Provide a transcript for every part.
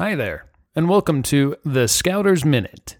Hi there, and welcome to the Scouters Minute.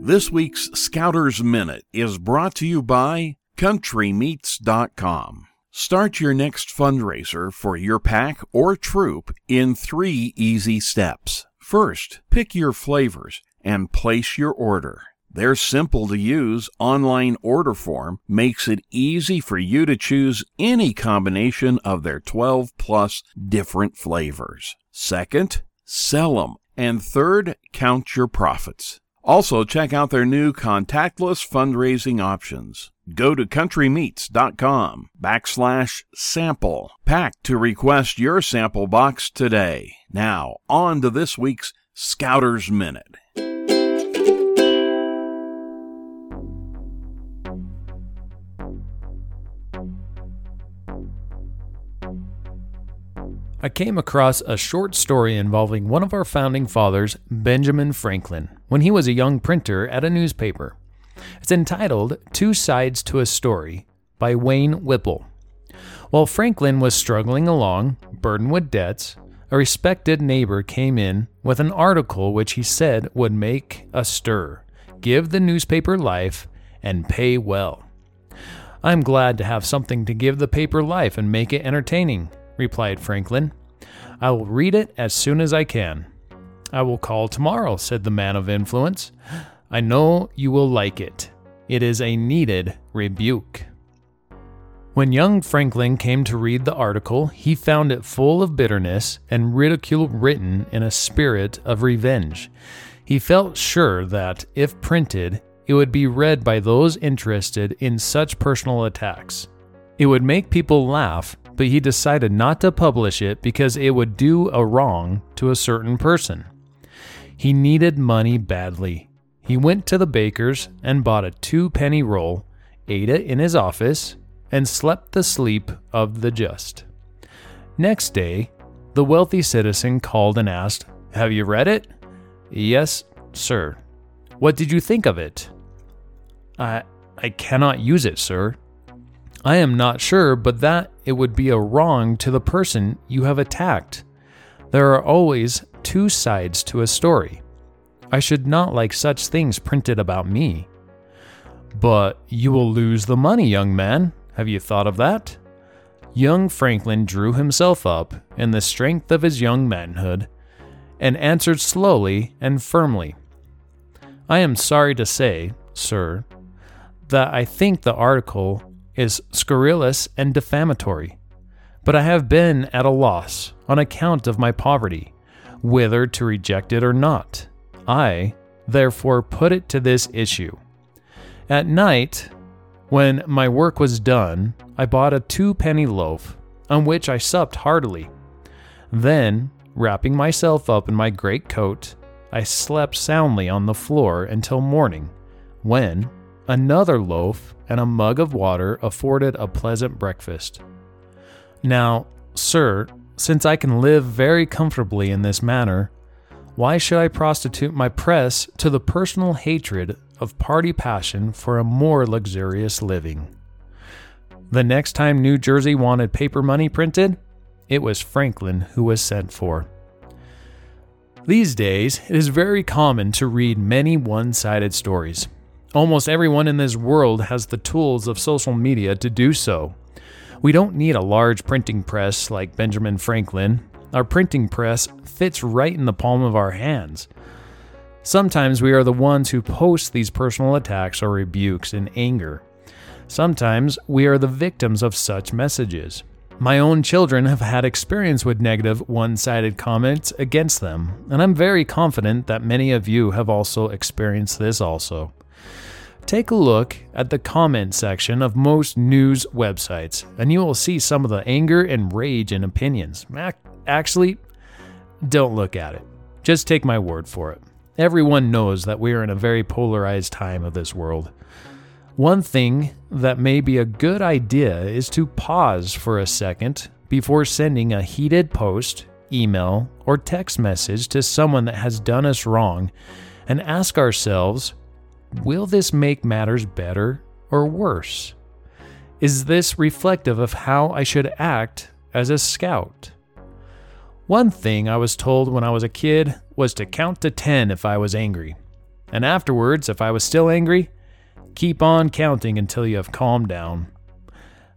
This week's Scouters Minute is brought to you by CountryMeats.com. Start your next fundraiser for your pack or troop in three easy steps. First, pick your flavors and place your order. Their simple to use online order form makes it easy for you to choose any combination of their 12 plus different flavors. Second, sell them. And third, count your profits. Also, check out their new contactless fundraising options. Go to countrymeats.com backslash sample pack to request your sample box today. Now, on to this week's Scouter's Minute. I came across a short story involving one of our founding fathers, Benjamin Franklin, when he was a young printer at a newspaper. It's entitled Two Sides to a Story by Wayne Whipple. While Franklin was struggling along, burdened with debts, a respected neighbor came in with an article which he said would make a stir, give the newspaper life, and pay well. I'm glad to have something to give the paper life and make it entertaining, replied Franklin. I will read it as soon as I can. I will call tomorrow, said the man of influence. I know you will like it. It is a needed rebuke. When young Franklin came to read the article, he found it full of bitterness and ridicule written in a spirit of revenge. He felt sure that, if printed, it would be read by those interested in such personal attacks. It would make people laugh, but he decided not to publish it because it would do a wrong to a certain person. He needed money badly. He went to the baker's and bought a two penny roll, ate it in his office, and slept the sleep of the just. Next day, the wealthy citizen called and asked, Have you read it? Yes, sir. What did you think of it? I I cannot use it, sir. I am not sure, but that it would be a wrong to the person you have attacked. There are always two sides to a story. I should not like such things printed about me. But you will lose the money, young man. Have you thought of that? Young Franklin drew himself up in the strength of his young manhood and answered slowly and firmly I am sorry to say, sir, that I think the article is scurrilous and defamatory, but I have been at a loss on account of my poverty, whether to reject it or not. I, therefore, put it to this issue. At night, when my work was done, I bought a two penny loaf, on which I supped heartily. Then, wrapping myself up in my great coat, I slept soundly on the floor until morning, when another loaf and a mug of water afforded a pleasant breakfast. Now, sir, since I can live very comfortably in this manner, why should I prostitute my press to the personal hatred of party passion for a more luxurious living? The next time New Jersey wanted paper money printed, it was Franklin who was sent for. These days, it is very common to read many one sided stories. Almost everyone in this world has the tools of social media to do so. We don't need a large printing press like Benjamin Franklin our printing press fits right in the palm of our hands. Sometimes we are the ones who post these personal attacks or rebukes in anger. Sometimes we are the victims of such messages. My own children have had experience with negative, one sided comments against them, and I'm very confident that many of you have also experienced this also. Take a look at the comment section of most news websites, and you will see some of the anger and rage and opinions. Actually, don't look at it. Just take my word for it. Everyone knows that we are in a very polarized time of this world. One thing that may be a good idea is to pause for a second before sending a heated post, email, or text message to someone that has done us wrong and ask ourselves will this make matters better or worse? Is this reflective of how I should act as a scout. One thing I was told when I was a kid was to count to 10 if I was angry. And afterwards, if I was still angry, keep on counting until you have calmed down.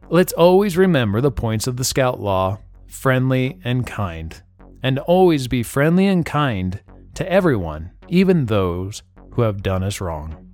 Let's always remember the points of the Scout Law friendly and kind. And always be friendly and kind to everyone, even those who have done us wrong.